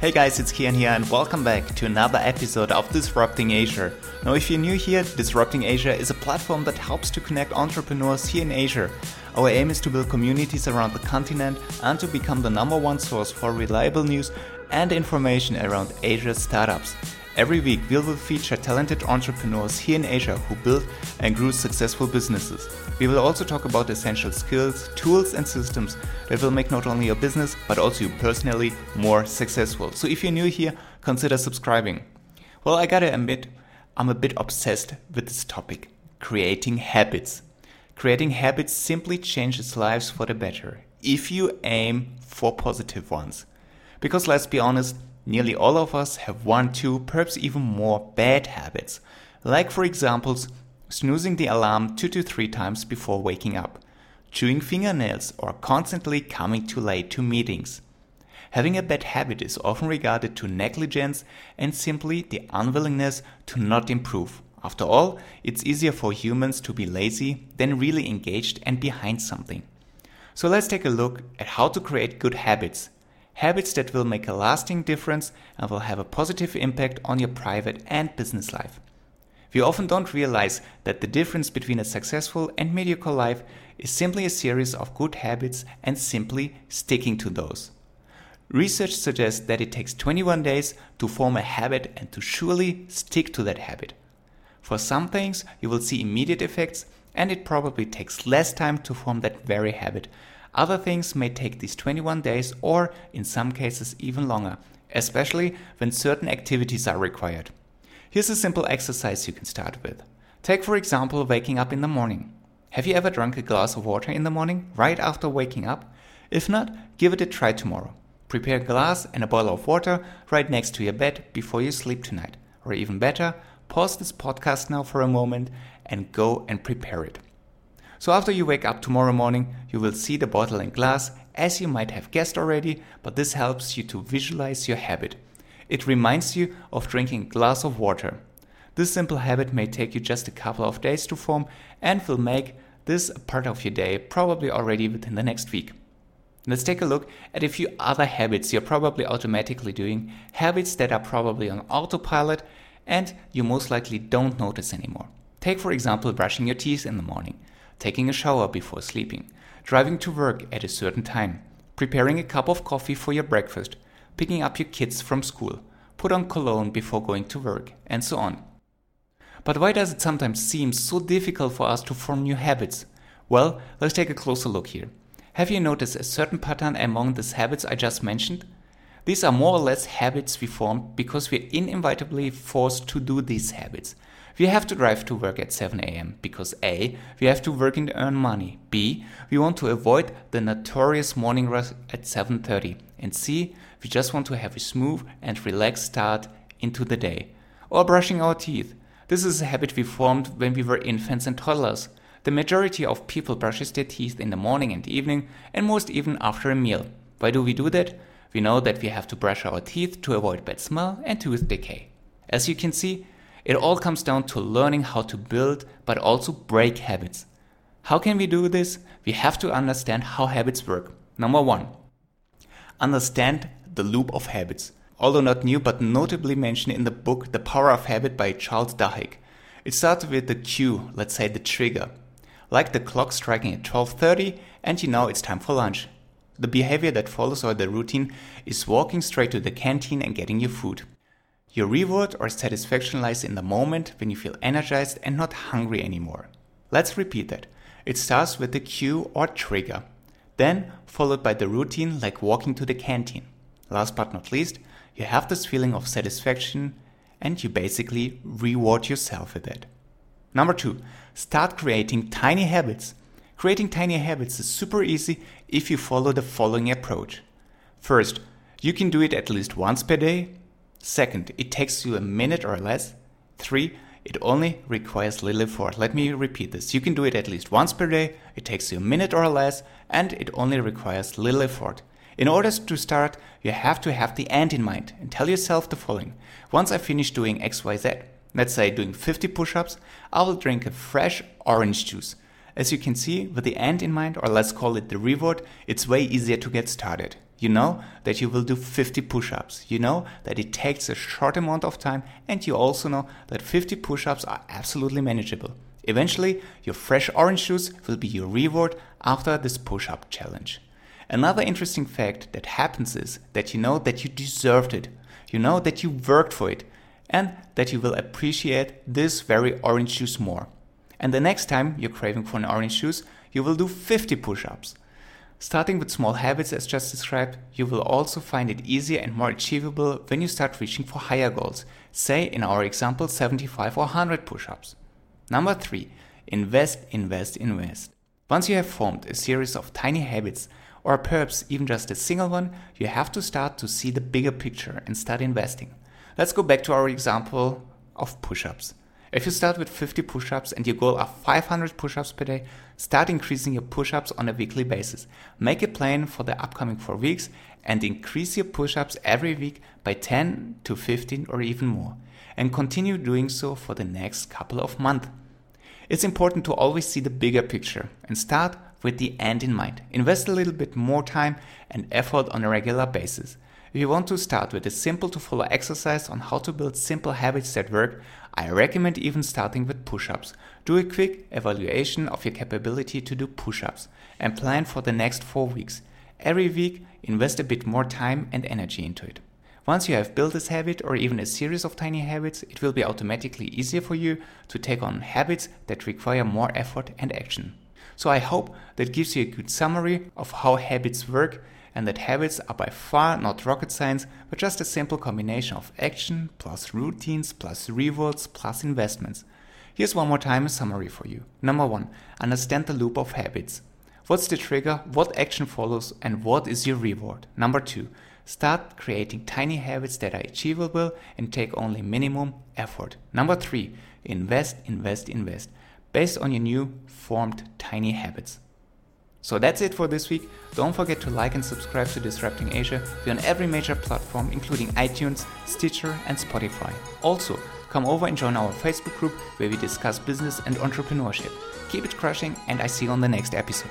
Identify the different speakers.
Speaker 1: Hey guys, it's Kian here and welcome back to another episode of Disrupting Asia. Now, if you're new here, Disrupting Asia is a platform that helps to connect entrepreneurs here in Asia. Our aim is to build communities around the continent and to become the number one source for reliable news and information around Asia's startups. Every week, we will feature talented entrepreneurs here in Asia who build and grew successful businesses. We will also talk about essential skills, tools, and systems that will make not only your business, but also you personally more successful. So if you're new here, consider subscribing. Well, I gotta admit, I'm a bit obsessed with this topic creating habits. Creating habits simply changes lives for the better if you aim for positive ones. Because let's be honest, Nearly all of us have one, two, perhaps even more bad habits, like for examples, snoozing the alarm two to three times before waking up, chewing fingernails, or constantly coming too late to meetings. Having a bad habit is often regarded to negligence and simply the unwillingness to not improve. After all, it's easier for humans to be lazy than really engaged and behind something. So let's take a look at how to create good habits habits that will make a lasting difference and will have a positive impact on your private and business life. We often don't realize that the difference between a successful and mediocre life is simply a series of good habits and simply sticking to those. Research suggests that it takes 21 days to form a habit and to surely stick to that habit. For some things, you will see immediate effects, and it probably takes less time to form that very habit, other things may take these 21 days or, in some cases, even longer, especially when certain activities are required. Here's a simple exercise you can start with. Take, for example, waking up in the morning. Have you ever drunk a glass of water in the morning, right after waking up? If not, give it a try tomorrow. Prepare a glass and a bottle of water right next to your bed before you sleep tonight. Or even better, pause this podcast now for a moment and go and prepare it. So after you wake up tomorrow morning, you will see the bottle and glass as you might have guessed already, but this helps you to visualize your habit. It reminds you of drinking a glass of water. This simple habit may take you just a couple of days to form and will make this a part of your day probably already within the next week. Let's take a look at a few other habits you're probably automatically doing, habits that are probably on autopilot and you most likely don't notice anymore. Take, for example, brushing your teeth in the morning taking a shower before sleeping, driving to work at a certain time, preparing a cup of coffee for your breakfast, picking up your kids from school, put on cologne before going to work, and so on. But why does it sometimes seem so difficult for us to form new habits? Well, let's take a closer look here. Have you noticed a certain pattern among these habits I just mentioned? These are more or less habits we form because we're inevitably forced to do these habits. We have to drive to work at 7 a.m. because A, we have to work and earn money. B, we want to avoid the notorious morning rush at 7:30. And C, we just want to have a smooth and relaxed start into the day. Or brushing our teeth. This is a habit we formed when we were infants and toddlers. The majority of people brushes their teeth in the morning and evening, and most even after a meal. Why do we do that? We know that we have to brush our teeth to avoid bad smell and tooth decay. As you can see, it all comes down to learning how to build but also break habits. How can we do this? We have to understand how habits work. Number one, understand the loop of habits. Although not new, but notably mentioned in the book The Power of Habit by Charles Duhigg. It starts with the cue, let's say the trigger. Like the clock striking at 12:30 and you know it's time for lunch. The behavior that follows or the routine is walking straight to the canteen and getting your food. Your reward or satisfaction lies in the moment when you feel energized and not hungry anymore. Let's repeat that. It starts with the cue or trigger, then followed by the routine like walking to the canteen. Last but not least, you have this feeling of satisfaction and you basically reward yourself with it. Number two, start creating tiny habits. Creating tiny habits is super easy if you follow the following approach. First, you can do it at least once per day Second, it takes you a minute or less. Three, it only requires little effort. Let me repeat this. You can do it at least once per day, it takes you a minute or less, and it only requires little effort. In order to start, you have to have the end in mind and tell yourself the following. Once I finish doing XYZ, let's say doing 50 push ups, I will drink a fresh orange juice. As you can see, with the end in mind, or let's call it the reward, it's way easier to get started. You know that you will do 50 push ups. You know that it takes a short amount of time, and you also know that 50 push ups are absolutely manageable. Eventually, your fresh orange juice will be your reward after this push up challenge. Another interesting fact that happens is that you know that you deserved it. You know that you worked for it and that you will appreciate this very orange juice more. And the next time you're craving for an orange juice, you will do 50 push ups. Starting with small habits as just described, you will also find it easier and more achievable when you start reaching for higher goals, say in our example 75 or 100 push ups. Number 3. Invest, invest, invest. Once you have formed a series of tiny habits, or perhaps even just a single one, you have to start to see the bigger picture and start investing. Let's go back to our example of push ups. If you start with 50 push ups and your goal are 500 push ups per day, start increasing your push ups on a weekly basis. Make a plan for the upcoming four weeks and increase your push ups every week by 10 to 15 or even more. And continue doing so for the next couple of months. It's important to always see the bigger picture and start with the end in mind. Invest a little bit more time and effort on a regular basis. If you want to start with a simple to follow exercise on how to build simple habits that work, I recommend even starting with push ups. Do a quick evaluation of your capability to do push ups and plan for the next four weeks. Every week, invest a bit more time and energy into it. Once you have built this habit or even a series of tiny habits, it will be automatically easier for you to take on habits that require more effort and action. So I hope that gives you a good summary of how habits work and that habits are by far not rocket science, but just a simple combination of action plus routines plus rewards plus investments. Here's one more time a summary for you. Number one, understand the loop of habits. What's the trigger, what action follows, and what is your reward? Number two, start creating tiny habits that are achievable and take only minimum effort. Number three, invest, invest, invest based on your new formed tiny habits. So that's it for this week. Don't forget to like and subscribe to Disrupting Asia. We're on every major platform, including iTunes, Stitcher, and Spotify. Also, come over and join our Facebook group where we discuss business and entrepreneurship. Keep it crushing, and I see you on the next episode.